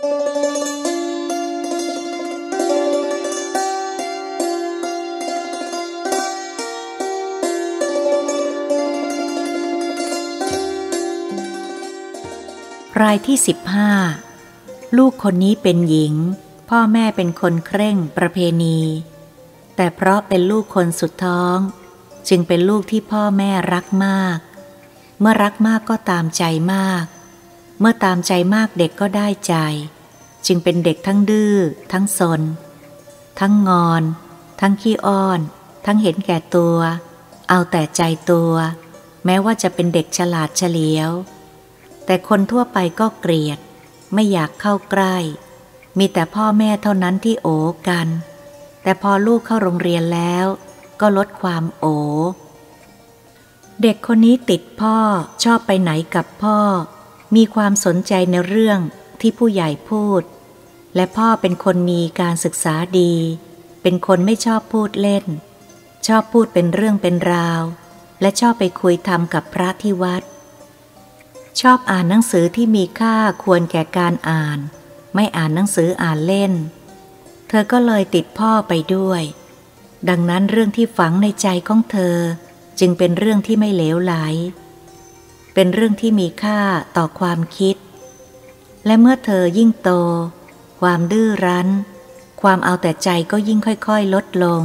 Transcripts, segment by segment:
รายที่สิบห้าลูกคนนี้เป็นหญิง พ่อแม่เป็นคนเคร่งประเพณี แต่เพราะเป็นลูกคนสุดท้อง จึงเป็นลูกที่พ่อแม่รักมาก เมื่อรักมากก็ตามใจมาก เมื่อตามใจมากเด็กก็ได้ใจ จึงเป็นเด็กทั้งดื้อ ทั้งสน ทั้งงอน ทั้งขี้อ้อน ทั้งเห็นแก่ตัว เอาแต่ใจตัว แม้ว่าจะเป็นเด็กฉลาดเฉลียว แต่คนทั่วไปก็เกลียด ไม่อยากเข้าใกล้ มีแต่พ่อแม่เท่านั้นที่โอกัน แต่พอลูกเข้าโรงเรียนแล้ว ก็ลดความโอเด็กคนนี้ติดพ่อชอบไปไหนกับพ่อ มีความสนใจในเรื่องที่ผู้ใหญ่พูด และพ่อเป็นคนมีการศึกษาดี เป็นคนไม่ชอบพูดเล่น ชอบพูดเป็นเรื่องเป็นราว และชอบไปคุยธรรมกับพระที่วัด ชอบอ่านหนังสือที่มีค่าควรแก่การอ่าน ไม่อ่านหนังสืออ่านเล่น เธอก็เลยติดพ่อไปด้วย ดังนั้นเรื่องที่ฝังในใจของเธอจึงเป็นเรื่องที่ไม่เลวไหล เป็นเรื่องที่มีค่าต่อความคิด และเมื่อเธอยิ่งโต ความดื้อรั้น ความเอาแต่ใจก็ยิ่งค่อยๆ ลดลง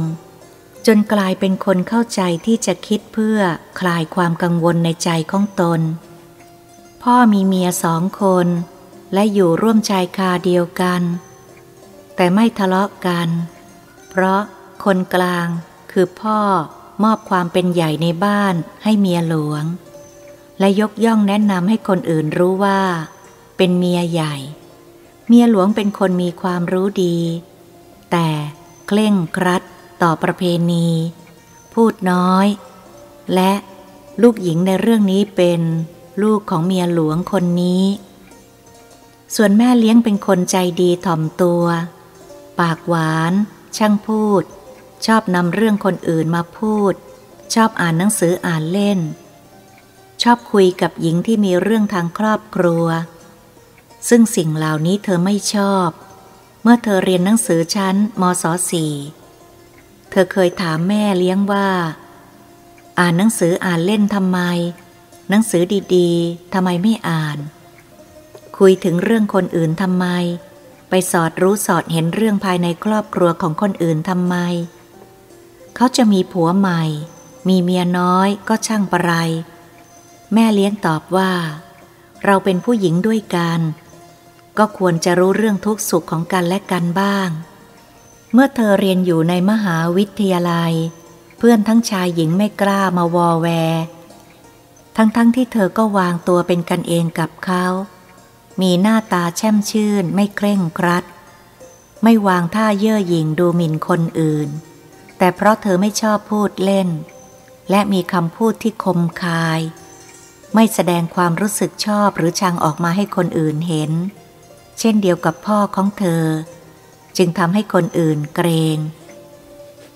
จนกลายเป็นคนเข้าใจที่จะคิดเพื่อคลายความกังวลในใจของตน พ่อมีเมียสองคน และอยู่ร่วมชายคาเดียวกัน แต่ไม่ทะเลาะกัน เพราะคนกลางคือพ่อมอบความเป็นใหญ่ในบ้านให้เมียหลวง และยกย่องแนะนำให้คนอื่นรู้ว่า เป็นเมียใหญ่ เมียหลวงเป็นคนมีความรู้ดี แต่เคร่งครัดต่อประเพณี พูดน้อย และลูกหญิงในเรื่องนี้เป็นลูกของเมียหลวงคนนี้ ส่วนแม่เลี้ยงเป็นคนใจดีถ่อมตัว ปากหวาน ช่างพูด ชอบนำเรื่องคนอื่นมาพูด ชอบอ่านหนังสืออ่านเล่น ชอบคุยกับหญิงที่มีเรื่องทางครอบครัว ซึ่งสิ่งเหล่านี้เธอไม่ชอบ เมื่อเธอเรียนหนังสือชั้นมศสี่เธอเคยถามแม่เลี้ยงว่า อ่านหนังสืออ่านเล่นทำไม หนังสือดีๆทำไมไม่อ่าน คุยถึงเรื่องคนอื่นทำไม ไปสอดรู้สอดเห็นเรื่องภายในครอบครัวของคนอื่นทำไม เขาจะมีผัวใหม่ มีเมียน้อยก็ช่างประไร แม่เลี้ยงตอบว่า เราเป็นผู้หญิงด้วยกัน ก็ควรจะรู้เรื่องทุกสุขของกันและกันบ้าง เมื่อเธอเรียนอยู่ในมหาวิทยาลัย เพื่อนทั้งชายหญิงไม่กล้ามาวอแว ทั้งๆทที่เธอก็วางตัวเป็นกันเองกับเขา มีหน้าตาแช่มชื่นไม่เคร่งครัด ไม่วางท่าเย่อหยิ่งดูหมิ่นคนอื่น แต่เพราะเธอไม่ชอบพูดเล่น และมีคำพูดที่คมคาย ไม่แสดงความรู้สึกชอบหรือชังออกมาให้คนอื่นเห็น เช่นเดียวกับพ่อของเธอ จึงทำให้คนอื่นเกรง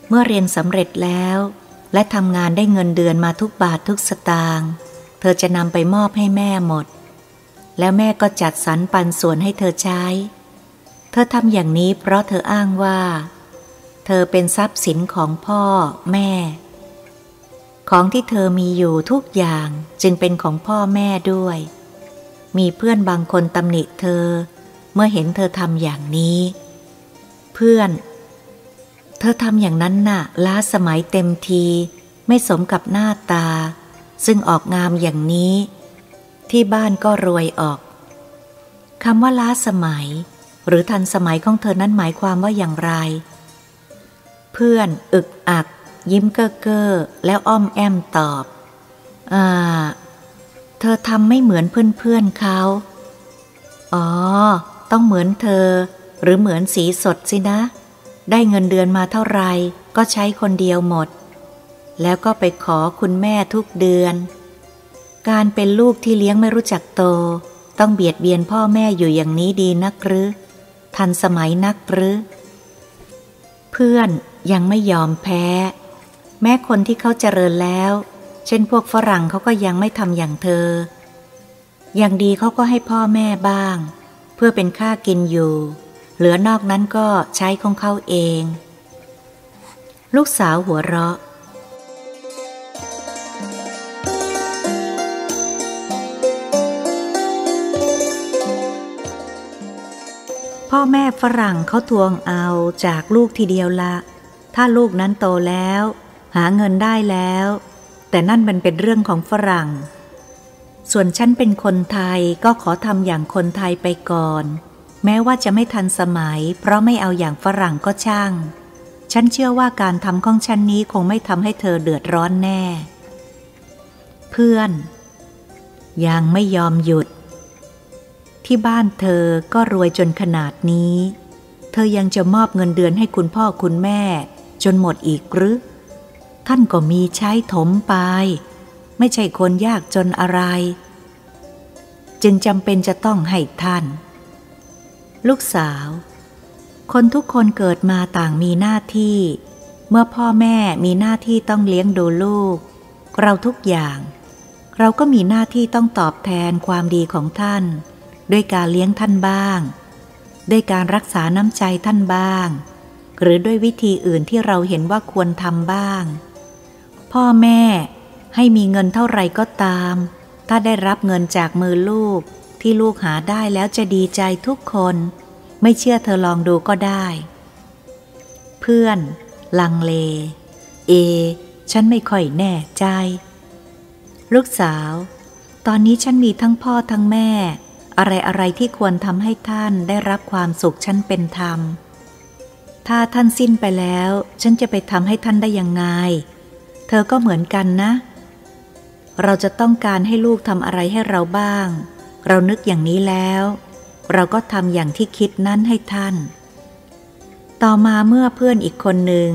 เมื่อเรียนสำเร็จแล้ว และทำงานได้เงินเดือนมาทุกบาททุกสตางค์เธอจะนำไปมอบให้แม่หมด แล้วแม่ก็จัดสรรปันส่วนให้เธอใช้ เธอทำอย่างนี้เพราะเธออ้างว่า เธอเป็นทรัพย์สินของพ่อแม่ ของที่เธอมีอยู่ทุกอย่างจึงเป็นของพ่อแม่ด้วย มีเพื่อนบางคนตำหนิเธอ เมื่อเห็นเธอทำอย่างนี้ เพื่อน เธอทำอย่างนั้นน่ะ ล้าสมัยเต็มที ไม่สมกับหน้าตา ซึ่งออกงามอย่างนี้ ที่บ้านก็รวยออกคำว่าล้าสมัย หรือทันสมัยของเธอนั้นหมายความว่าอย่างไร เพื่อน อึกอัก ยิ้มเก้อเก้อแล้วอ้อมแอมตอบ อ่า เธอทำไม่เหมือนเพื่อนๆเขา อ๋อ ต้องเหมือนเธอ หรือเหมือนสีสดสินะ ได้เงินเดือนมาเท่าไหร่ก็ใช้คนเดียวหมด แล้วก็ไปขอคุณแม่ทุกเดือน การเป็นลูกที่เลี้ยงไม่รู้จักโต ต้องเบียดเบียนพ่อแม่อยู่อย่างนี้ดีนักหรือ ทันสมัยนักหรือ เพื่อนยังไม่ยอมแพ้ แม้คนที่เขาเจริญแล้ว เช่นพวกฝรั่งเขาก็ยังไม่ทำอย่างเธอ อย่างดีเขาก็ให้พ่อแม่บ้าง เพื่อเป็นค่ากินอยู่ เหลือนอกนั้นก็ใช้ของเขาเอง ลูกสาวหัวเราะพ่อแม่ฝรั่งเขาทวงเอาจากลูกทีเดียวละ ถ้าลูกนั้นโตแล้ว หาเงินได้แล้ว แต่นั่นมันเป็นเรื่องของฝรั่ง ส่วนฉันเป็นคนไทยก็ขอทำอย่างคนไทยไปก่อน แม้ว่าจะไม่ทันสมัย เพราะไม่เอาอย่างฝรั่งก็ช่าง ฉันเชื่อว่าการทำของฉันนี้คงไม่ทำให้เธอเดือดร้อนแน่ เพื่อน ยังไม่ยอมหยุด ที่บ้านเธอก็รวยจนขนาดนี้ เธอยังจะมอบเงินเดือนให้คุณพ่อคุณแม่ จนหมดอีกหรือ ท่านก็มีใช้ถมไป ไม่ใช่คนยากจนอะไร จึงจำเป็นจะต้องให้ท่าน ลูกสาว คนทุกคนเกิดมาต่างมีหน้าที่ เมื่อพ่อแม่มีหน้าที่ต้องเลี้ยงดูลูก เราทุกอย่าง เราก็มีหน้าที่ต้องตอบแทนความดีของท่าน ด้วยการเลี้ยงท่านบ้าง ด้วยการรักษาน้ำใจท่านบ้างหรือด้วยวิธีอื่นที่เราเห็นว่าควรทำบ้าง พ่อแม่ให้มีเงินเท่าไรก็ตาม ถ้าได้รับเงินจากมือลูกที่ลูกหาได้แล้วจะดีใจทุกคน ไม่เชื่อเธอลองดูก็ได้ เพื่อน ลังเล เอ ฉันไม่ค่อยแน่ใจ ลูกสาว ตอนนี้ฉันมีทั้งพ่อทั้งแม่ อะไรอะไรที่ควรทำให้ท่านได้รับความสุขฉันเป็นธรรม ถ้าท่านสิ้นไปแล้ว ฉันจะไปทำให้ท่านได้ยังไง เธอก็เหมือนกันนะ เราจะต้องการให้ลูกทำอะไรให้เราบ้าง เรานึกอย่างนี้แล้ว เราก็ทำอย่างที่คิดนั้นให้ท่าน ต่อมาเมื่อเพื่อนอีกคนหนึ่ง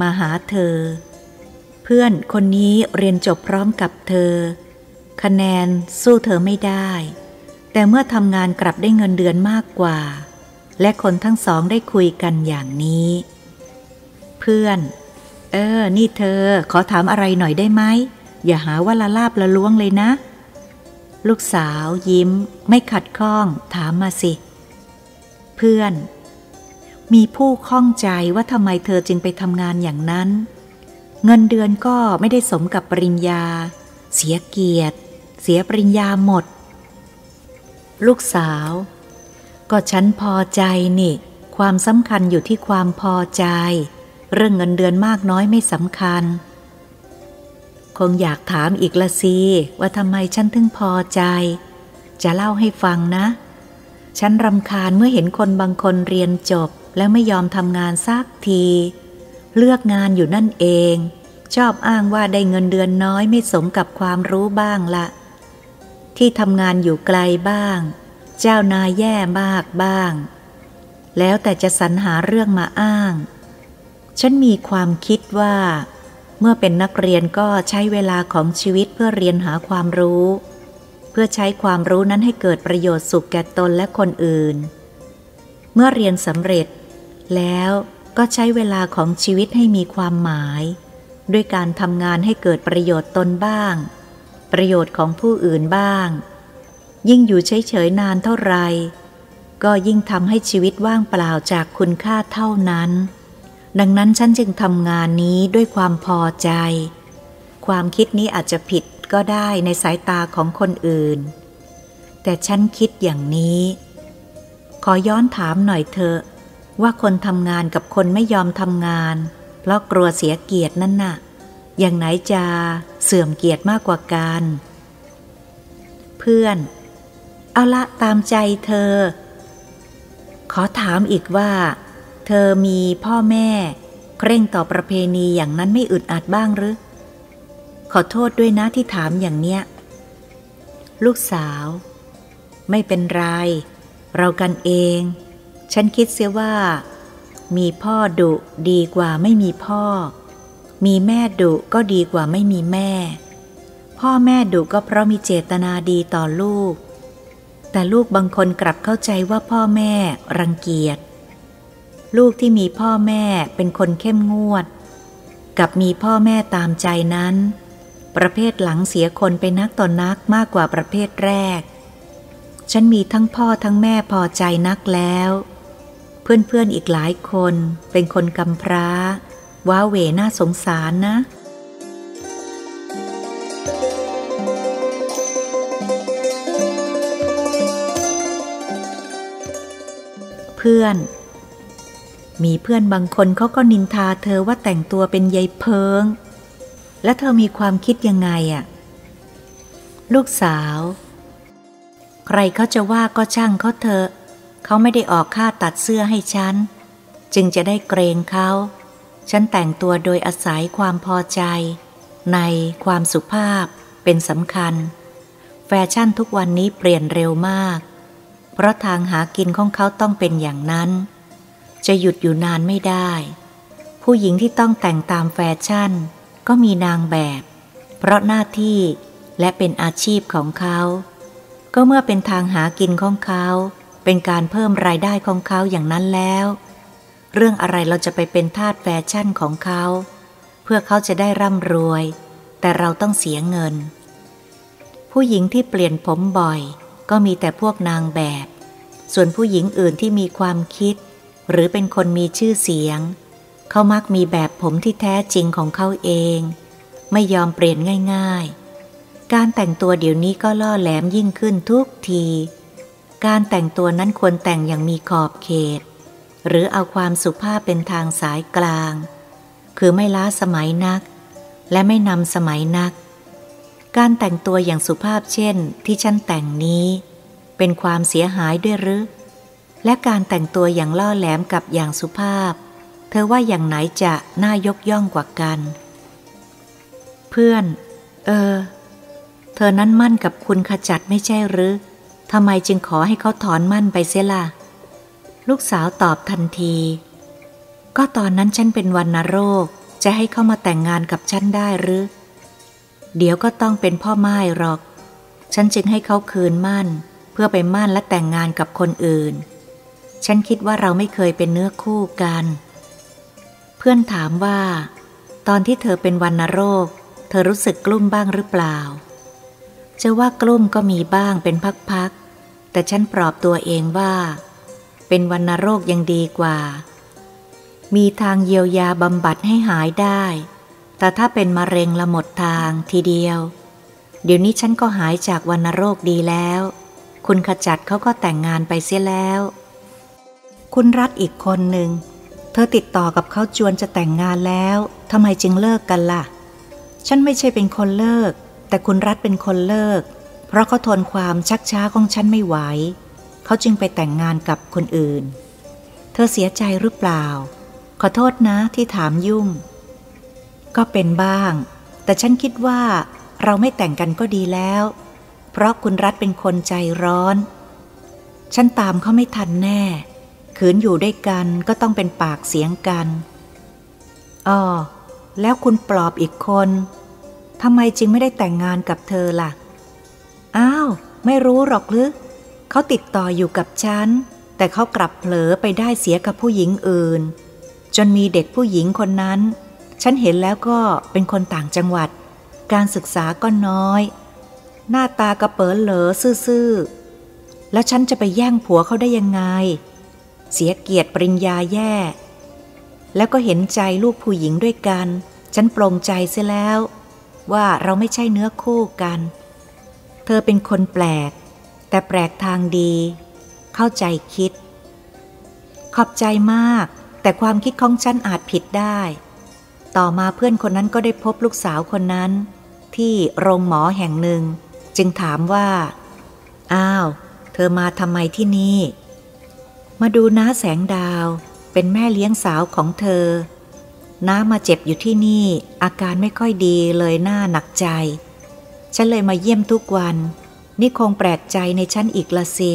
มาหาเธอ เพื่อนคนนี้เรียนจบพร้อมกับเธอ คะแนนสู้เธอไม่ได้ แต่เมื่อทำงานกลับได้เงินเดือนมากกว่า และคนทั้งสองได้คุยกันอย่างนี้ เพื่อน เออ นี่เธอ ขอถามอะไรหน่อยได้ไหม อย่าหาว่าละลาบละล้วงเลยนะ ลูกสาวยิ้ม ไม่ขัดข้อง ถามมาสิ เพื่อน มีผู้ข้องใจว่าทำไมเธอจึงไปทำงานอย่างนั้น เงินเดือนก็ไม่ได้สมกับปริญญา เสียเกียรติ เสียปริญญาหมด ลูกสาว ก็ฉันพอใจนี่ ความสำคัญอยู่ที่ความพอใจ เรื่องเงินเดือนมากน้อยไม่สำคัญ คงอยากถามอีกละสิว่าทำไมฉันถึงพอใจ จะเล่าให้ฟังนะ ฉันรำคาญเมื่อเห็นคนบางคนเรียนจบ แล้วไม่ยอมทำงานสักที เลือกงานอยู่นั่นเอง ชอบอ้างว่าได้เงินเดือนน้อยไม่สมกับความรู้บ้างละ ที่ทำงานอยู่ไกลบ้าง เจ้านายแย่มากบ้าง แล้วแต่จะสรรหาเรื่องมาอ้าง ฉันมีความคิดว่า เมื่อเป็นนักเรียนก็ใช้เวลาของชีวิตเพื่อเรียนหาความรู้ เพื่อใช้ความรู้นั้นให้เกิดประโยชน์สุขแก่ตนและคนอื่น เมื่อเรียนสำเร็จ แล้วก็ใช้เวลาของชีวิตให้มีความหมาย ด้วยการทำงานให้เกิดประโยชน์ตนบ้าง ประโยชน์ของผู้อื่นบ้าง ยิ่งอยู่เฉยๆนานเท่าไหร่ก็ยิ่งทำให้ชีวิตว่างเปล่าจากคุณค่าเท่านั้น ดังนั้นฉันจึงทำงานนี้ด้วยความพอใจ ความคิดนี้อาจจะผิดก็ได้ในสายตาของคนอื่น แต่ฉันคิดอย่างนี้ ขอย้อนถามหน่อยเถอะ ว่าคนทำงานกับคนไม่ยอมทำงาน เพราะกลัวเสียเกียรตินั่นน่ะ อย่างไหนจะเสื่อมเกียรติมากกว่ากัน เพื่อน เอาละตามใจเธอ ขอถามอีกว่า เธอมีพ่อแม่ เคร่งต่อประเพณีอย่างนั้นไม่อึดอัดบ้างหรือ ขอโทษด้วยนะที่ถามอย่างเนี้ย ลูกสาว ไม่เป็นไร เรากันเอง ฉันคิดเสียว่า มีพ่อดุดีกว่าไม่มีพ่อ มีแม่ดุก็ดีกว่าไม่มีแม่ พ่อแม่ดุก็เพราะมีเจตนาดีต่อลูก แต่ลูกบางคนกลับเข้าใจว่าพ่อแม่รังเกียจ ลูกที่มีพ่อแม่เป็นคนเข้มงวด กับมีพ่อแม่ตามใจนั้น ประเภทหลังเสียคนไปนักต่อนนักมากกว่าประเภทแรก ฉันมีทั้งพ่อทั้งแม่พอใจนักแล้ว เพื่อนๆออีกหลายคนเป็นคนกำพร้า ว้าเหวน่าสงสารนะเพื่อน มีเพื่อนบางคนเขาก็นินทาเธอว่าแต่งตัวเป็นยายเพิง และเธอมีความคิดยังไงอะลูกสาว ใครเขาจะว่าก็ช่างเขาเถอะเขาไม่ได้ออกค่าตัดเสื้อให้ฉัน จึงจะได้เกรงเขา ฉันแต่งตัวโดยอาศัยความพอใจ ในความสุภาพเป็นสำคัญ แฟชั่นทุกวันนี้เปลี่ยนเร็วมาก เพราะทางหากินของเขาต้องเป็นอย่างนั้น จะหยุดอยู่นานไม่ได้ ผู้หญิงที่ต้องแต่งตามแฟชั่น ก็มีนางแบบ เพราะหน้าที่และเป็นอาชีพของเขา ก็เมื่อเป็นทางหากินของเขา เป็นการเพิ่มรายได้ของเขาอย่างนั้นแล้ว เรื่องอะไรเราจะไปเป็นทาสแฟชั่นของเขา เพื่อเขาจะได้ร่ำรวย แต่เราต้องเสียเงิน ผู้หญิงที่เปลี่ยนผมบ่อย ก็มีแต่พวกนางแบบ ส่วนผู้หญิงอื่นที่มีความคิด หรือเป็นคนมีชื่อเสียง เขามักมีแบบผมที่แท้จริงของเขาเอง ไม่ยอมเปลี่ยนง่าย ๆ การแต่งตัวเดี๋ยวนี้ก็ล่อแหลมยิ่งขึ้นทุกที การแต่งตัวนั้นควรแต่งอย่างมีขอบเขต หรือเอาความสุภาพเป็นทางสายกลาง คือไม่ล้าสมัยนัก และไม่นำสมัยนัก การแต่งตัวอย่างสุภาพเช่นที่ฉันแต่งนี้ เป็นความเสียหายด้วยหรือ และการแต่งตัวอย่างล่อแหลมกับอย่างสุภาพ เธอว่าอย่างไหนจะน่ายกย่องกว่ากัน เพื่อน เออ เธอนั้นมั่นกับคุณขจัดไม่ใช่หรือทำไมจึงขอให้เขาถอนมั่นไปเสียล่ะ ลูกสาวตอบทันที ก็ตอนนั้นฉันเป็นวันนโรค จะให้เขามาแต่งงานกับฉันได้หรือ เดี๋ยวก็ต้องเป็นพ่อไม้หรอก ฉันจึงให้เขาคืนมั่น เพื่อไปมั่นและแต่งงานกับคนอื่น ฉันคิดว่าเราไม่เคยเป็นเนื้อคู่กัน เพื่อนถามว่า ตอนที่เธอเป็นวันนโรค เธอรู้สึกกลุ้มบ้างหรือเปล่า จะว่ากลุ้มก็มีบ้างเป็นพักๆ แต่ฉันปลอบตัวเองว่า เป็นวันโรคยังดีกว่า มีทางเยียวยาบำบัดให้หายได้ แต่ถ้าเป็นมะเร็งละหมดทางทีเดียว เดี๋ยวนี้ฉันก็หายจากวันโรคดีแล้ว คุณขจัดเขาก็แต่งงานไปเสียแล้ว คุณรัฐอีกคนหนึ่ง เธอติดต่อกับเขาจวนจะแต่งงานแล้วทำไมจึงเลิกกันละ่ะ ฉันไม่ใช่เป็นคนเลิก แต่คุณรัฐเป็นคนเลิก เพราะเขาทนความชักช้าของฉันไม่ไหว เขาจึงไปแต่งงานกับคนอื่น เธอเสียใจหรือเปล่า ขอโทษนะที่ถามยุ่ง ก็เป็นบ้าง แต่ฉันคิดว่าเราไม่แต่งกันก็ดีแล้ว เพราะคุณรัฐเป็นคนใจร้อน ฉันตามเขาไม่ทันแน่ ขืนอยู่ด้วยกันก็ต้องเป็นปากเสียงกันอ๋อแล้วคุณปลอบอีกคนทำไมจึงไม่ได้แต่งงานกับเธอล่ะ อ้าว ไม่รู้หรอกหรือเขาติดต่ออยู่กับฉัน แต่เขากลับเผลอไปได้เสียกับผู้หญิงอื่น จนมีเด็กผู้หญิงคนนั้น ฉันเห็นแล้วก็เป็นคนต่างจังหวัด การศึกษาก็น้อย หน้าตากระเปิดเหลอซื่อๆ แล้วฉันจะไปแย่งผัวเขาได้ยังไง เสียเกียรติปริญญาแย่ แล้วก็เห็นใจลูกผู้หญิงด้วยกัน ฉันปรงใจเสียแล้ว ว่าเราไม่ใช่เนื้อคู่กัน เธอเป็นคนแปลก แต่แปลกทางดี เข้าใจคิด ขอบใจมาก แต่ความคิดของฉันอาจผิดได้ ต่อมาเพื่อนคนนั้นก็ได้พบลูกสาวคนนั้น ที่โรงหมอแห่งหนึ่ง จึงถามว่า อ้าว เธอมาทำไมที่นี่ มาดูน้าแสงดาวเป็นแม่เลี้ยงสาวของเธอ น้ามาเจ็บอยู่ที่นี่ อาการไม่ค่อยดีเลยหน้าหนักใจ ฉันเลยมาเยี่ยมทุกวัน นี่คงแปลกใจในฉันอีกละสิ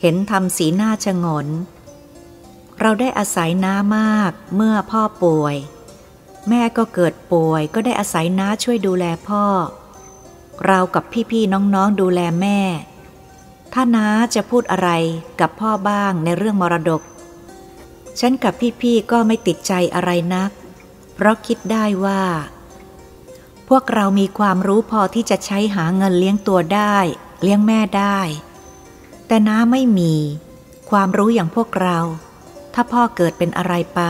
เห็นทำสีหน้าชงน เราได้อาศัยน้ามากเมื่อพ่อป่วย แม่ก็เกิดป่วยก็ได้อาศัยน้าช่วยดูแลพ่อ เรากับพี่ๆน้องๆดูแลแม่ ถ้าน้าจะพูดอะไรกับพ่อบ้างในเรื่องมรดก ฉันกับพี่ๆก็ไม่ติดใจอะไรนัก เพราะคิดได้ว่า พวกเรามีความรู้พอที่จะใช้หาเงินเลี้ยงตัวได้ เลี้ยงแม่ได้ แต่น้าไม่มี ความรู้อย่างพวกเรา ถ้าพ่อเกิดเป็นอะไรไป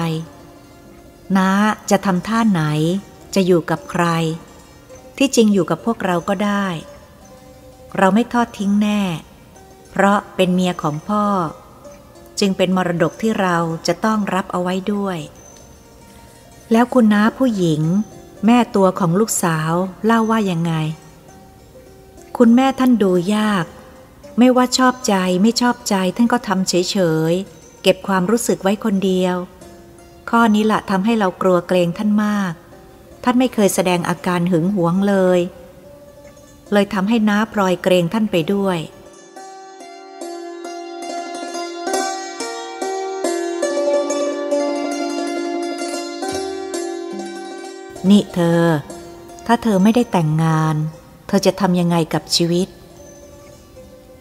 น้าจะทำท่าไหน จะอยู่กับใคร ที่จริงอยู่กับพวกเราก็ได้ เราไม่ทอดทิ้งแน่ เพราะเป็นเมียของพ่อ จึงเป็นมรดกที่เราจะต้องรับเอาไว้ด้วย แล้วคุณน้าผู้หญิง แม่ตัวของลูกสาวเล่าว่ายังไง คุณแม่ท่านดูยาก ไม่ว่าชอบใจไม่ชอบใจท่านก็ทำเฉยๆ เก็บความรู้สึกไว้คนเดียว ข้อนี้ละทำให้เรากลัวเกรงท่านมาก ท่านไม่เคยแสดงอาการหึงหวงเลย เลยทำให้น้าพลอยเกรงท่านไปด้วย นี่เธอ ถ้าเธอไม่ได้แต่งงาน เธอจะทำยังไงกับชีวิต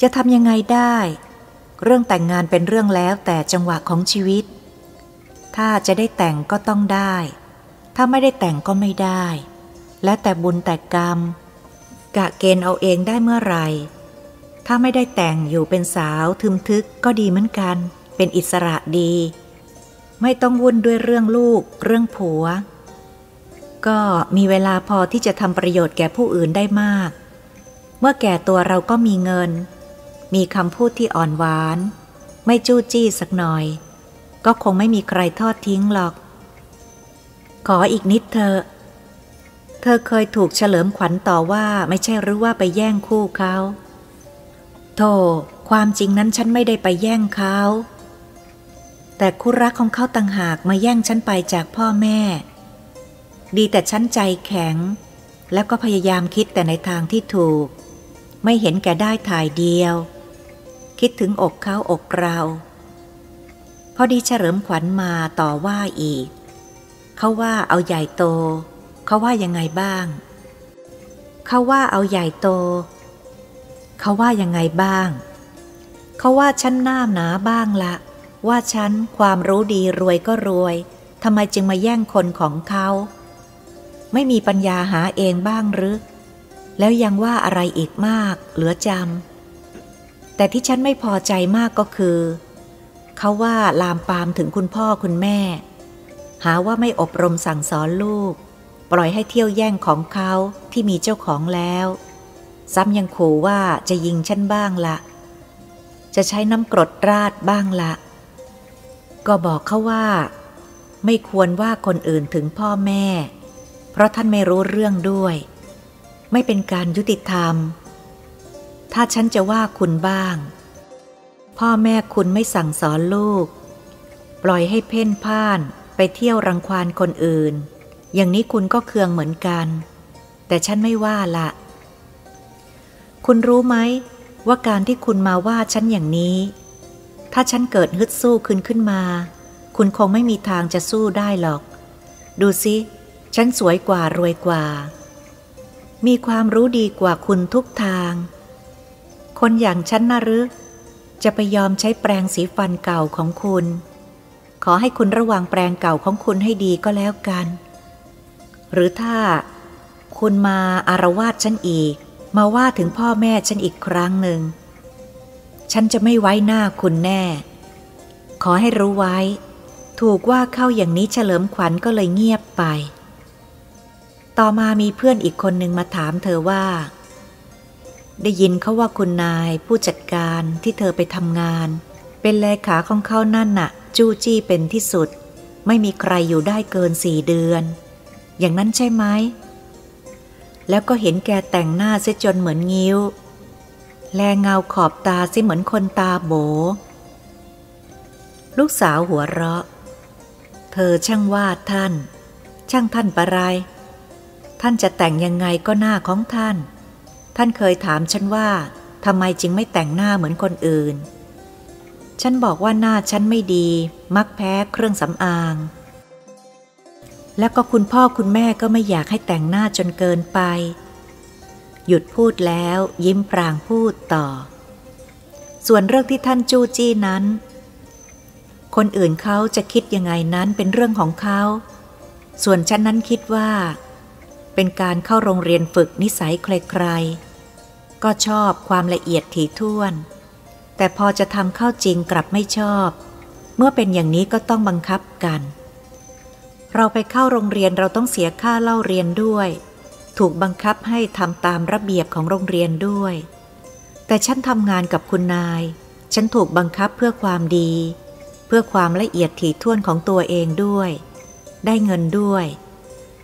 จะทำยังไงได้ เรื่องแต่งงานเป็นเรื่องแล้วแต่จังหวะของชีวิต ถ้าจะได้แต่งก็ต้องได้ ถ้าไม่ได้แต่งก็ไม่ได้ และแต่บุญแต่กรรม กะเกณฑ์เอาเองได้เมื่อไหร่ถ้าไม่ได้แต่งอยู่เป็นสาวทึมทึกก็ดีเหมือนกัน เป็นอิสระดี ไม่ต้องวุ่นด้วยเรื่องลูก เรื่องผัว ก็มีเวลาพอที่จะทำประโยชน์แก่ผู้อื่นได้มาก เมื่อแก่ตัวเราก็มีเงิน มีคำพูดที่อ่อนหวาน ไม่จู้จี้สักหน่อย ก็คงไม่มีใครทอดทิ้งหรอก ขออีกนิดเธอ เธอเคยถูกเฉลิมขวัญต่อว่าไม่ใช่หรือว่าไปแย่งคู่เขาโธ่ความจริงนั้นฉันไม่ได้ไปแย่งเขาแต่คู่รักของเขาต่างหากมาแย่งฉันไปจากพ่อแม่ ดีแต่ฉันใจแข็ง แล้วก็พยายามคิดแต่ในทางที่ถูก ไม่เห็นแก่ได้ถ่ายเดียว คิดถึงอกเขาอกเรา พอดีเฉลิมขวัญมาต่อว่าอีก เขาว่าเอาใหญ่โต เขาว่ายังไงบ้าง เขาว่าเอาใหญ่โต เขาว่ายังไงบ้าง เขาว่าฉันหน้าหนาบ้างละ ว่าฉันความรู้ดีรวยก็รวยทำไมจึงมาแย่งคนของเขา ไม่มีปัญญาหาเองบ้างหรือ แล้วยังว่าอะไรอีกมาก เหลือจำ แต่ที่ฉันไม่พอใจมากก็คือ เขาว่าลามปามถึงคุณพ่อคุณแม่ หาว่าไม่อบรมสั่งสอนลูก ปล่อยให้เที่ยวแย่งของเขาที่มีเจ้าของแล้ว ซ้ำยังขู่ว่าจะยิงฉันบ้างละ จะใช้น้ำกรดราดบ้างละ ก็บอกเขาว่า ไม่ควรว่าคนอื่นถึงพ่อแม่ เพราะท่านไม่รู้เรื่องด้วย ไม่เป็นการยุติธรรม ถ้าฉันจะว่าคุณบ้าง พ่อแม่คุณไม่สั่งสอนลูก ปล่อยให้เพ่นพ่านไปเที่ยวรังควานคนอื่น อย่างนี้คุณก็เคืองเหมือนกัน แต่ฉันไม่ว่าละคุณรู้ไหมว่าการที่คุณมาว่าฉันอย่างนี้ ถ้าฉันเกิดฮึดสู้ขึ้นขึ้นมา คุณคงไม่มีทางจะสู้ได้หรอก ดูสิ ฉันสวยกว่ารวยกว่า มีความรู้ดีกว่าคุณทุกทาง คนอย่างฉันนะหรือจะไปยอมใช้แปรงสีฟันเก่าของคุณ ขอให้คุณระวังแปรงเก่าของคุณให้ดีก็แล้วกัน หรือถ้าคุณมาอารวาสฉันอีก มาว่าถึงพ่อแม่ฉันอีกครั้งหนึ่ง ฉันจะไม่ไว้หน้าคุณแน่ ขอให้รู้ไว้ ถูกว่าเข้าอย่างนี้เฉลิมขวัญก็เลยเงียบไป ต่อมามีเพื่อนอีกคนหนึ่งมาถามเธอว่า ได้ยินเขาว่าคุณนายผู้จัดการที่เธอไปทำงาน เป็นเลขาของเขานั่นน่ะ จู้จี้เป็นที่สุด ไม่มีใครอยู่ได้เกินสี่เดือน อย่างนั้นใช่ไหม แล้วก็เห็นแกแต่งหน้าเสียจนเหมือนงิ้ว แลเงาขอบตาซิเหมือนคนตาโบ ลูกสาวหัวเราะ เธอช่างวาดท่าน ช่างท่านประไร ท่านจะแต่งยังไงก็หน้าของท่าน ท่านเคยถามฉันว่าทำไมจึงไม่แต่งหน้าเหมือนคนอื่น ฉันบอกว่าหน้าฉันไม่ดี มักแพ้เครื่องสำอาง แล้วก็คุณพ่อคุณแม่ก็ไม่อยากให้แต่งหน้าจนเกินไป หยุดพูดแล้วยิ้มพรางพูดต่อ ส่วนเรื่องที่ท่านจู้จี้นั้น คนอื่นเขาจะคิดยังไงนั้นเป็นเรื่องของเขา ส่วนฉันนั้นคิดว่า เป็นการเข้าโรงเรียนฝึกนิสัยใครๆ ก็ชอบความละเอียดถี่ถ้วน แต่พอจะทำเข้าจริงกลับไม่ชอบ เมื่อเป็นอย่างนี้ก็ต้องบังคับกัน เราไปเข้าโรงเรียนเราต้องเสียค่าเล่าเรียนด้วย ถูกบังคับให้ทำตามระเบียบของโรงเรียนด้วย แต่ฉันทำงานกับคุณนาย ฉันถูกบังคับเพื่อความดี เพื่อความละเอียดถี่ถ้วนของตัวเองด้วย ได้เงินด้วย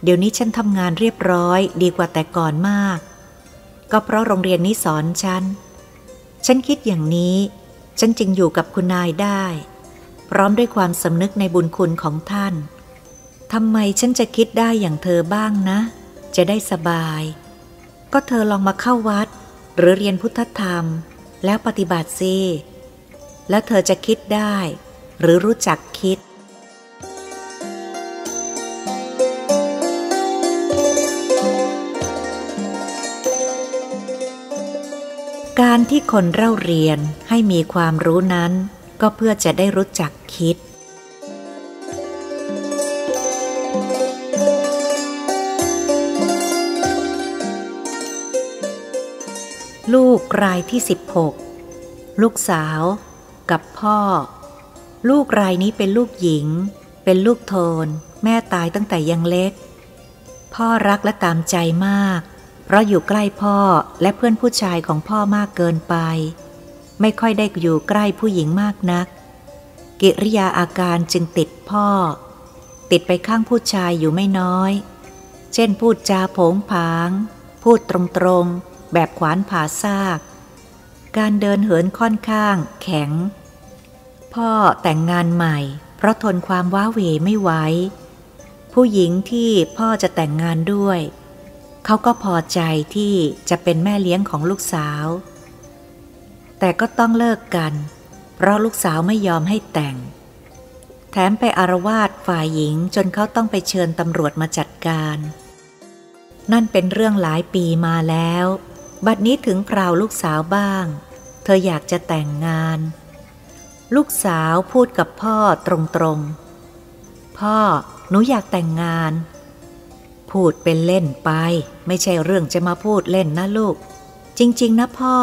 เดี๋ยวนี้ฉันทำงานเรียบร้อยดีกว่าแต่ก่อนมาก ก็เพราะโรงเรียนนี้สอนฉัน ฉันคิดอย่างนี้ ฉันจึงอยู่กับคุณนายได้ พร้อมด้วยความสำนึกในบุญคุณของท่านทำไมฉันจะคิดได้อย่างเธอบ้างนะ จะได้สบาย ก็เธอลองมาเข้าวัด หรือเรียนพุทธธรรม แล้วปฏิบัติสิแล้วเธอจะคิดได้ หรือรู้จักคิด การที่คนเล่าเรียนให้มีความรู้นั้น ก็เพื่อจะได้รู้จักคิด ลูกรายที่ 16 ลูกสาว กับพ่อ ลูกรายนี้เป็นลูกหญิง เป็นลูกโทน แม่ตายตั้งแต่ยังเล็ก พ่อรักและตามใจมาก ราะอยู่ใกล้พ่อและเพื่อนผู้ชายของพ่อมากเกินไป ไม่ค่อยได้อยู่ใกล้ผู้หญิงมากนัก กิริยาอาการจึงติดพ่อ ติดไปข้างผู้ชายอยู่ไม่น้อย เช่นพูดจาโผงผาง พูดตรงๆ แบบขวานผ่าซาก การเดินเหินค่อนข้าง แข็ง พ่อแต่งงานใหม่ เพราะทนความว้าเหวไม่ไหวผู้หญิงที่พ่อจะแต่งงานด้วย เขาก็พอใจที่จะเป็นแม่เลี้ยงของลูกสาว แต่ก็ต้องเลิกกัน เพราะลูกสาวไม่ยอมให้แต่ง แถมไปอารวาสฝ่ายหญิงจนเขาต้องไปเชิญตำรวจมาจัดการ นั่นเป็นเรื่องหลายปีมาแล้ว บัดนี้ถึงคราวลูกสาวบ้าง เธออยากจะแต่งงาน ลูกสาวพูดกับพ่อตรงๆ พ่อหนูอยากแต่งงาน พูดเป็นเล่นไป ไม่ใช่เรื่องจะมาพูดเล่นนะลูก จริง ๆ นะพ่อ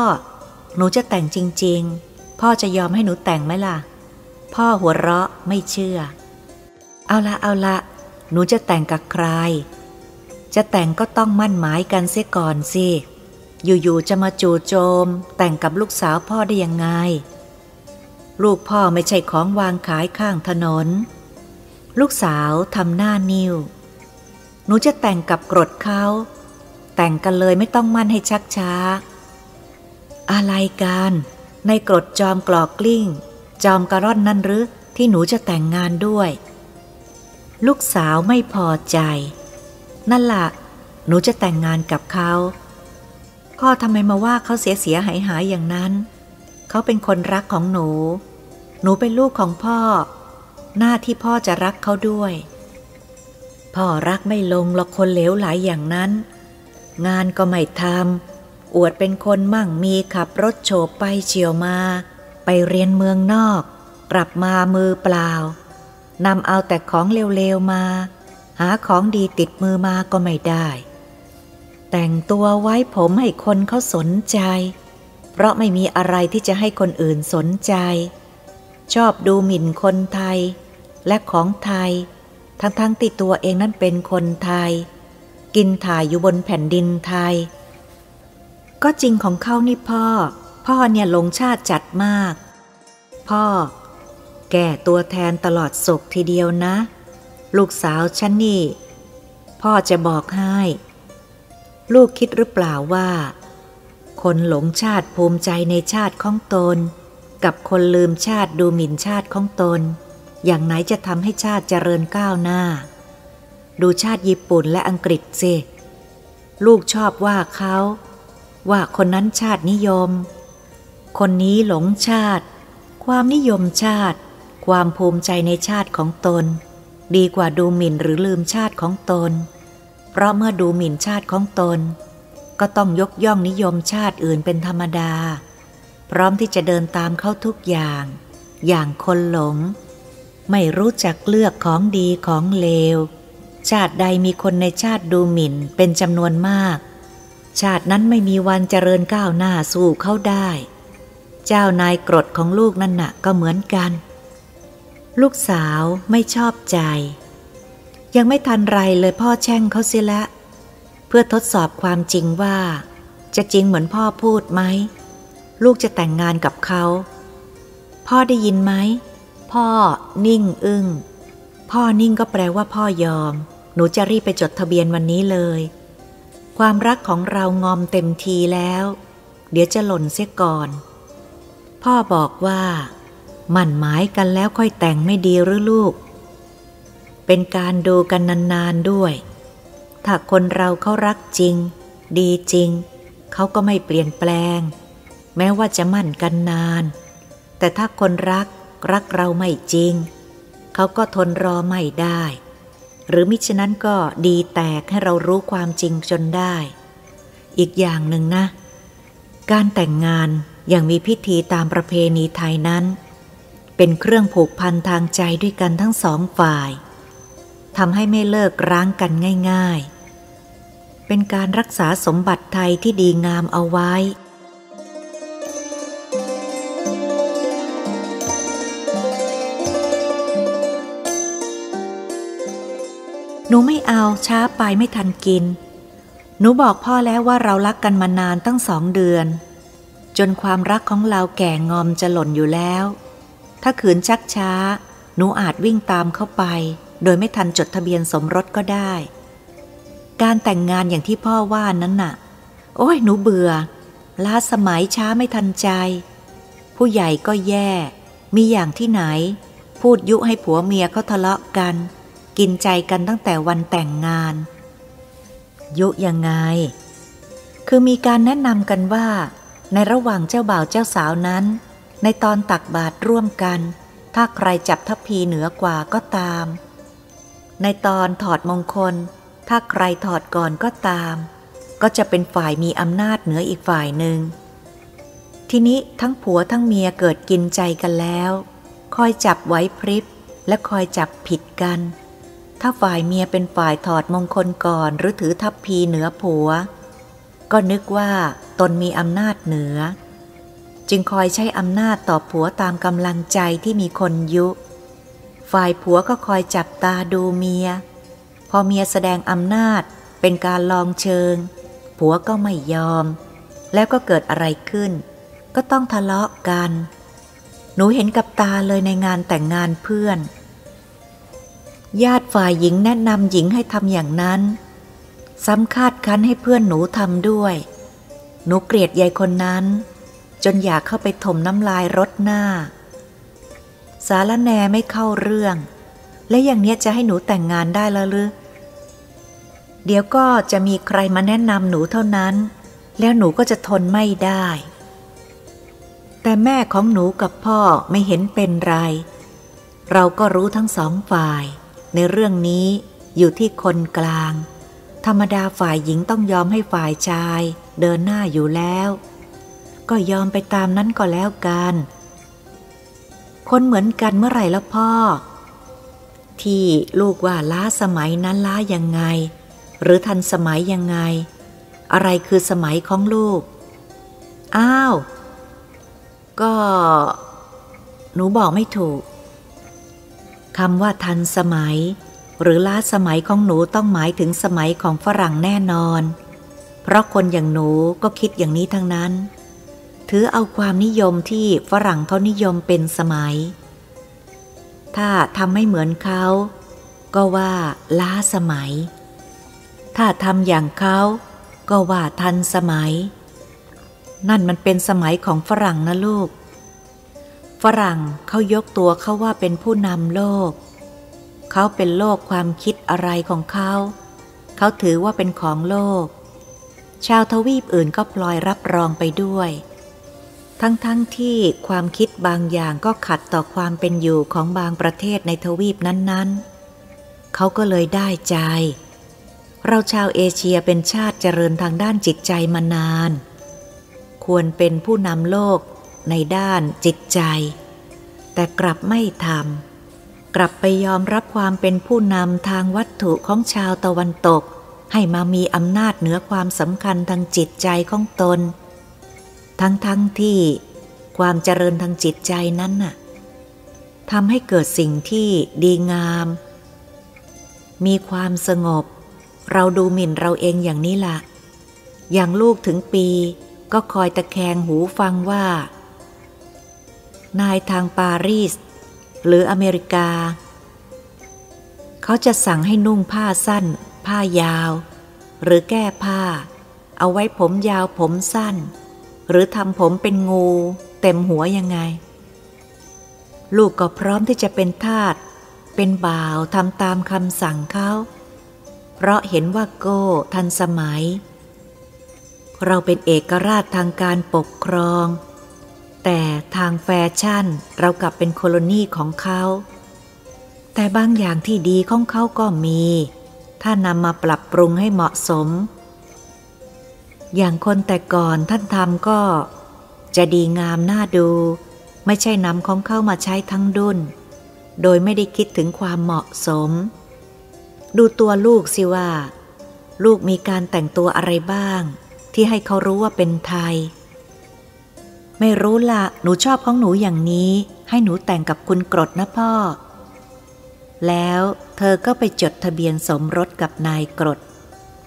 หนูจะแต่งจริง ๆ พ่อจะยอมให้หนูแต่งไหมล่ะ พ่อหัวเราะไม่เชื่อ เอาละเอาละหนูจะแต่งกับใคร จะแต่งก็ต้องมั่นหมายกันเสียก่อนสิ อยู่ๆจะมาจู่โจม แต่งกับลูกสาวพ่อได้ยังไง ลูกพ่อไม่ใช่ของวางขายข้างถนน ลูกสาวทำหน้านิ้ว หนูจะแต่งกับกรดเขาแต่งกันเลยไม่ต้องมั่นให้ชักช้า อะไรกัน ในกรดจอมกรอกกลิ้ง จอมกระร่อนนั่นหรือที่หนูจะแต่งงานด้วย ลูกสาวไม่พอใจ นั่นละ่ะ หนูจะแต่งงานกับเขาพ่อทำไมมาว่าเขาเสียเสียหายหายอย่างนั้น เขาเป็นคนรักของหนู หนูเป็นลูกของพ่อ หน้าที่พ่อจะรักเขาด้วย พ่อรักไม่ลงหรอกคนเหลวไหลอย่างนั้น งานก็ไม่ทำอวดเป็นคนมั่งมีขับรถโฉบไปเฉียวมา ไปเรียนเมืองนอก กลับมามือเปล่านำเอาแต่ของเร็วๆมา หาของดีติดมือมาก็ไม่ได้ แต่งตัวไว้ผมให้คนเขาสนใจ เพราะไม่มีอะไรที่จะให้คนอื่นสนใจ ชอบดูหมิ่นคนไทย และของไทย ทั้งๆทติดตัวเองนั่นเป็นคนไทย กินถ่ายอยู่บนแผ่นดินไทย ก็จริงของเขานี่พ่อ พ่อเนี่ยหลงชาติจัดมาก พ่อ แก่ตัวแทนตลอดศกทีเดียวนะ ลูกสาวฉันนี่ พ่อจะบอกให้ ลูกคิดหรือเปล่าว่า คนหลงชาติภูมิใจในชาติของตน กับคนลืมชาติดูหมิ่นชาติของตน อย่างไหนจะทำให้ชาติเจริญก้าวหน้า ดูชาติญี่ปุ่นและอังกฤษสิ ลูกชอบว่าเขา ว่าคนนั้นชาตินิยม คนนี้หลงชาติ ความนิยมชาติ ความภูมิใจในชาติของตน ดีกว่าดูหมิ่นหรือลืมชาติของตน เพราะเมื่อดูหมิ่นชาติของตน ก็ต้องยกย่องนิยมชาติอื่นเป็นธรรมดา พร้อมที่จะเดินตามเขาทุกอย่าง อย่างคนหลง ไม่รู้จักเลือกของดีของเลว ชาติใดมีคนในชาติดูหมิ่นเป็นจำนวนมาก ชาตินั้นไม่มีวันเจริญก้าวหน้าสู่เขาได้ เจ้านายกรดของลูกนั่นน่ะก็เหมือนกัน ลูกสาวไม่ชอบใจ ยังไม่ทันไรเลยพ่อแช่งเขาเสียละเพื่อทดสอบความจริงว่า จะจริงเหมือนพ่อพูดไหม ลูกจะแต่งงานกับเขา พ่อได้ยินไหม พ่อ นิ่งอึง้ง พ่อนิ่งก็แปลว่าพ่อยอม หนูจะรีบไปจดทะเบียนวันนี้เลย ความรักของเรางอมเต็มทีแล้ว เดี๋ยวจะหล่นเสียก่อน พ่อบอกว่ามั่นหมายกันแล้วค่อยแต่งไม่ดีหรือลูก เป็นการดูกันนานๆด้วย ถ้าคนเราเขารักจริง ดีจริง เขาก็ไม่เปลี่ยนแปลง แม้ว่าจะมั่นกันนาน แต่ถ้าคนรัก รักเราไม่จริง เขาก็ทนรอไม่ได้ หรือมิฉะนั้นก็ดีแตกให้เรารู้ความจริงจนได้ อีกอย่างหนึ่งนะ การแต่งงานอย่างมีพิธีตามประเพณีไทยนั้น เป็นเครื่องผูกพันทางใจด้วยกันทั้งสองฝ่ายทำให้ไม่เลิกร้างกันง่าย ๆ เป็นการรักษาสมบัติไทยที่ดีงามเอาไว้ หนูไม่เอาช้าไปไม่ทันกิน หนูบอกพ่อแล้วว่าเรารักกันมานานตั้งสองเดือน จนความรักของเราแก่งอมจะหล่นอยู่แล้ว ถ้าขืนชักช้า หนูอาจวิ่งตามเข้าไป โดยไม่ทันจดทะเบียนสมรสก็ได้ การแต่งงานอย่างที่พ่อว่านั้นน่ะ โอ้ยหนูเบื่อ ล้าสมัยช้าไม่ทันใจ ผู้ใหญ่ก็แย่ มีอย่างที่ไหน พูดยุให้ผัวเมียเขาทะเลาะกัน กินใจกันตั้งแต่วันแต่งงาน ยุยังไง คือมีการแนะนำกันว่า ในระหว่างเจ้าบ่าวเจ้าสาวนั้น ในตอนตักบาตรร่วมกัน ถ้าใครจับทัพพีเหนือกว่าก็ตาม ในตอนถอดมงคล ถ้าใครถอดก่อนก็ตาม ก็จะเป็นฝ่ายมีอำนาจเหนืออีกฝ่ายหนึ่งทีนี้ทั้งผัวทั้งเมียเกิดกินใจกันแล้ว คอยจับไว้พริบและคอยจับผิดกัน ถ้าฝ่ายเมียเป็นฝ่ายถอดมงคลก่อนหรือถือทัพพีเหนือผัว ก็นึกว่าตนมีอำนาจเหนือ จึงคอยใช้อำนาจต่อผัวตามกำลังใจที่มีคนยุ ฝ่ายผัวก็คอยจับตาดูเมีย พอเมียแสดงอำนาจเป็นการลองเชิง ผัวก็ไม่ยอม แล้วก็เกิดอะไรขึ้น ก็ต้องทะเลาะกัน หนูเห็นกับตาเลยในงานแต่งงานเพื่อน ญาติฝ่ายหญิงแนะนำหญิงให้ทำอย่างนั้น ซ้ำคาดคั้นให้เพื่อนหนูทำด้วย หนูเกลียดยายคนนั้น จนอยากเข้าไปถมน้ำลายรถหน้า สารแนไม่เข้าเรื่อง และอย่างเนี้ยจะให้หนูแต่งงานได้แล้วหรือเดี๋ยวก็จะมีใครมาแนะนำหนูเท่านั้น แล้วหนูก็จะทนไม่ได้ แต่แม่ของหนูกับพ่อไม่เห็นเป็นไร เราก็รู้ทั้งสองฝ่าย ในเรื่องนี้อยู่ที่คนกลาง ธรรมดาฝ่ายหญิงต้องยอมให้ฝ่ายชายเดินหน้าอยู่แล้ว ก็ยอมไปตามนั้นก็แล้วกัน คนเหมือนกันเมื่อไหร่แล้วพ่อ ที่ลูกว่าล้าสมัยนั้นล้ายังไง หรือทันสมัยยังไง อะไรคือสมัยของลูก อ้าว ก็ หนูบอกไม่ถูก คำว่าทันสมัย หรือล้าสมัยของหนูต้องหมายถึงสมัยของฝรั่งแน่นอน เพราะคนอย่างหนูก็คิดอย่างนี้ทั้งนั้น ถือเอาความนิยมที่ฝรั่งเขานิยมเป็นสมัย ถ้าทำไม่เหมือนเขา ก็ว่าล้าสมัย ถ้าทำอย่างเขาก็ว่าทันสมัย นั่นมันเป็นสมัยของฝรั่งนะลูก ฝรั่งเขายกตัวเขาว่าเป็นผู้นำโลก เขาเป็นโลกความคิดอะไรของเขา เขาถือว่าเป็นของโลก ชาวทวีปอื่นก็พลอยรับรองไปด้วย ทั้งๆทที่ความคิดบางอย่างก็ขัดต่อความเป็นอยู่ของบางประเทศในทวีปนั้นๆ เขาก็เลยได้ใจ เราชาวเอเชียเป็นชาติเจริญทางด้านจิตใจมานาน ควรเป็นผู้นำโลก ในด้านจิตใจ แต่กลับไม่ทำกลับไปยอมรับความเป็นผู้นำทางวัตถุของชาวตะวันตก ให้มามีอำนาจเหนือความสำคัญทางจิตใจของตน ทั้งทั้งที่ความเจริญทางจิตใจนั้นน่ะทำให้เกิดสิ่งที่ดีงาม มีความสงบ เราดูหมิ่นเราเองอย่างนี้ละอย่างลูกถึงปีก็คอยตะแคงหูฟังว่า นายทางปารีส หรืออเมริกา เขาจะสั่งให้นุ่งผ้าสั้น ผ้ายาว หรือแก้ผ้า เอาไว้ผมยาวผมสั้น หรือทำผมเป็นงู เต็มหัวยังไง ลูกก็พร้อมที่จะเป็นทาสเป็นบ่าวทำตามคำสั่งเขา เพราะเห็นว่าโก้ทันสมัย เราเป็นเอกราชทางการปกครอง แต่ทางแฟชั่นเรากลับเป็นโคโลนีของเขา แต่บางอย่างที่ดีของเขาก็มี ถ้านำมาปรับปรุงให้เหมาะสม อย่างคนแต่ก่อนท่านทำก็ จะดีงามน่าดู ไม่ใช่นำของเขามาใช้ทั้งดุนโดยไม่ได้คิดถึงความเหมาะสม ดูตัวลูกสิว่า ลูกมีการแต่งตัวอะไรบ้าง ที่ให้เขารู้ว่าเป็นไทย ไม่รู้ละหนูชอบของหนูอย่างนี้ ให้หนูแต่งกับคุณกรดนะพ่อ แล้วเธอก็ไปจดทะเบียนสมรสกับนายกรด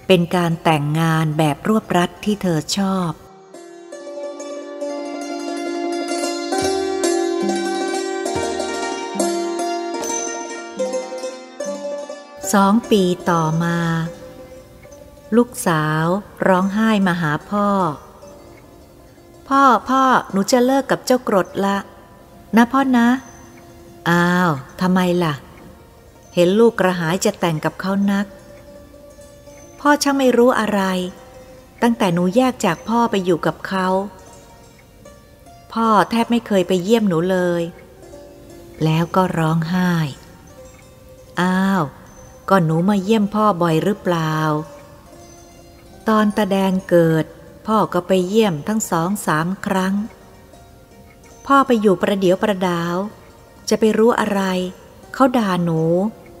เป็นการแต่งงานแบบรวบรัดที่เธอชอบสองปีต่อมา ลูกสาวร้องไห้มาหาพ่อ พ่อพ่อหนูจะเลิกกับเจ้ากรดละ นะพ่อนะ อ้าวทำไมล่ะ เห็นลูกกระหายจะแต่งกับเขานัก พ่อช่างไม่รู้อะไร ตั้งแต่หนูแยกจากพ่อไปอยู่กับเขา พ่อแทบไม่เคยไปเยี่ยมหนูเลย แล้วก็ร้องไห้ อ้าว ก็หนูมาเยี่ยมพ่อบ่อยหรือเปล่า ตอนตาแดงเกิด พ่อก็ไปเยี่ยมทั้งสองสามครั้ง พ่อไปอยู่ประเดี๋ยวประดาว จะไปรู้อะไร เขาด่าหนู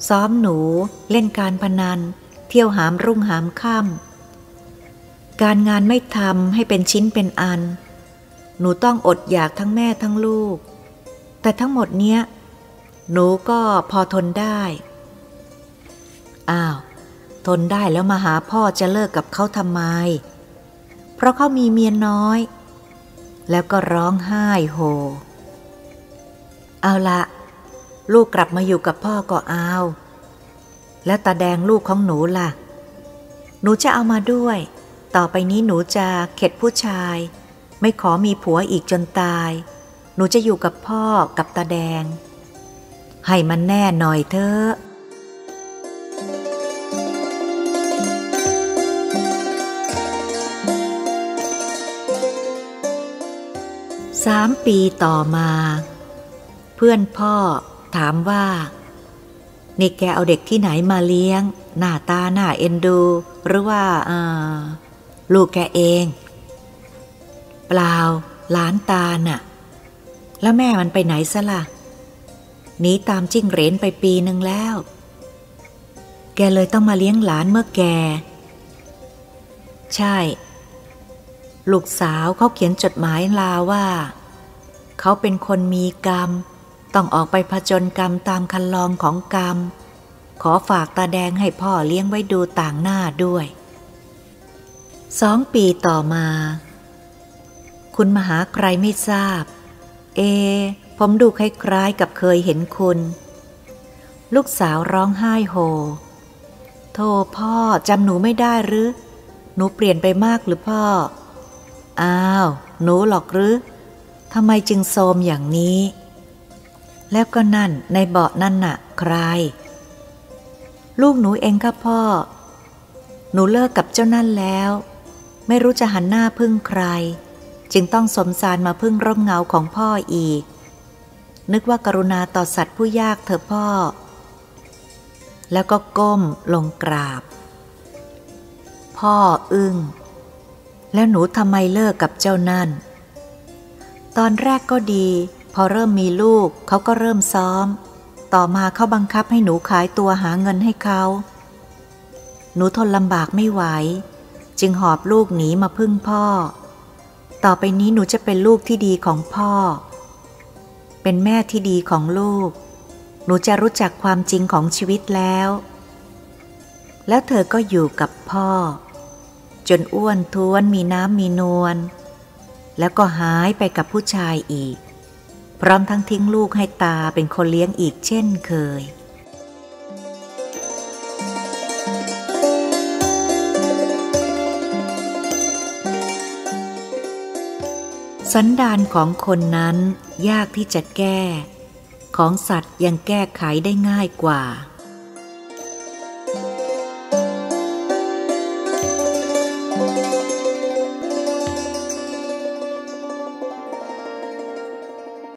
ซ้อมหนู เล่นการพนัน เที่ยวหามรุ่งหามค่ำการงานไม่ทำให้เป็นชิ้นเป็นอัน หนูต้องอดอยากทั้งแม่ทั้งลูก แต่ทั้งหมดเนี้ย หนูก็พอทนได้ อ้าว ทนได้แล้วมาหาพ่อจะเลิกกับเขาทำไม ราะเขามีเมียน้อย แล้วก็ร้องไห้โฮ เอาละ ลูกกลับมาอยู่กับพ่อก็เอา แล้วตาแดงลูกของหนูล่ะ หนูจะเอามาด้วย ต่อไปนี้หนูจะเข็ดผู้ชาย ไม่ขอมีผัวอีกจนตาย หนูจะอยู่กับพ่อกับตาแดง ให้มันแน่หน่อยเถอะ สามปีต่อมา เพื่อนพ่อถามว่า นี่แกเอาเด็กที่ไหนมาเลี้ยง หน้าตาหน้าเอ็นดู หรือว่าลูกแกเอง เปล่าหลานตาน่ะ แล้วแม่มันไปไหนซะละ่ะหนีตามจิ้งเหรนไปปีหนึ่งแล้ว แกเลยต้องมาเลี้ยงหลานเมื่อแก ใช่ ลูกสาวเขาเขียนจดหมายลาว่า เขาเป็นคนมีกรรม ต้องออกไปผจญกรรมตามคันลองของกรรม ขอฝากตาแดงให้พ่อเลี้ยงไว้ดูต่างหน้าด้วยสองปีต่อมา คุณมาหาใครไม่ทราบ เอ ผมดูคล้ายๆกับเคยเห็นคุณ ลูกสาวร้องไห้โฮโทพ่อจำหนูไม่ได้หรือ หนูเปลี่ยนไปมากหรือพ่อ อ้าว หนูหรอกหรือทำไมจึงโทมอย่างนี้ แล้วก็นั่นในเบาะนั่นน่ะ ใคร ลูกหนูเองค่ะพ่อ หนูเลิกกับเจ้านั่นแล้ว ไม่รู้จะหันหน้าพึ่งใคร จึงต้องสมสารมาพึ่งร่มเงาของพ่ออีก นึกว่ากรุณาต่อสัตว์ผู้ยากเถอะพ่อ แล้วก็ก้มลงกราบ พ่ออึง้ง แล้วหนูทำไมเลิกกับเจ้านั่น ตอนแรกก็ดี พอเริ่มมีลูกเขาก็เริ่มซ้อม ต่อมาเขาบังคับให้หนูขายตัวหาเงินให้เขา หนูทนลำบากไม่ไหว จึงหอบลูกหนีมาพึ่งพ่อ ต่อไปนี้หนูจะเป็นลูกที่ดีของพ่อ เป็นแม่ที่ดีของลูก หนูจะรู้จักความจริงของชีวิตแล้ว แล้วเธอก็อยู่กับพ่อ จนอ้วนท้วนมีน้ำมีนวลแล้วก็หายไปกับผู้ชายอีก พร้อมทั้งทิ้งลูกให้ตาเป็นคนเลี้ยงอีกเช่นเคย สันดานของคนนั้นยากที่จะแก้ ของสัตว์ยังแก้ไขได้ง่ายกว่า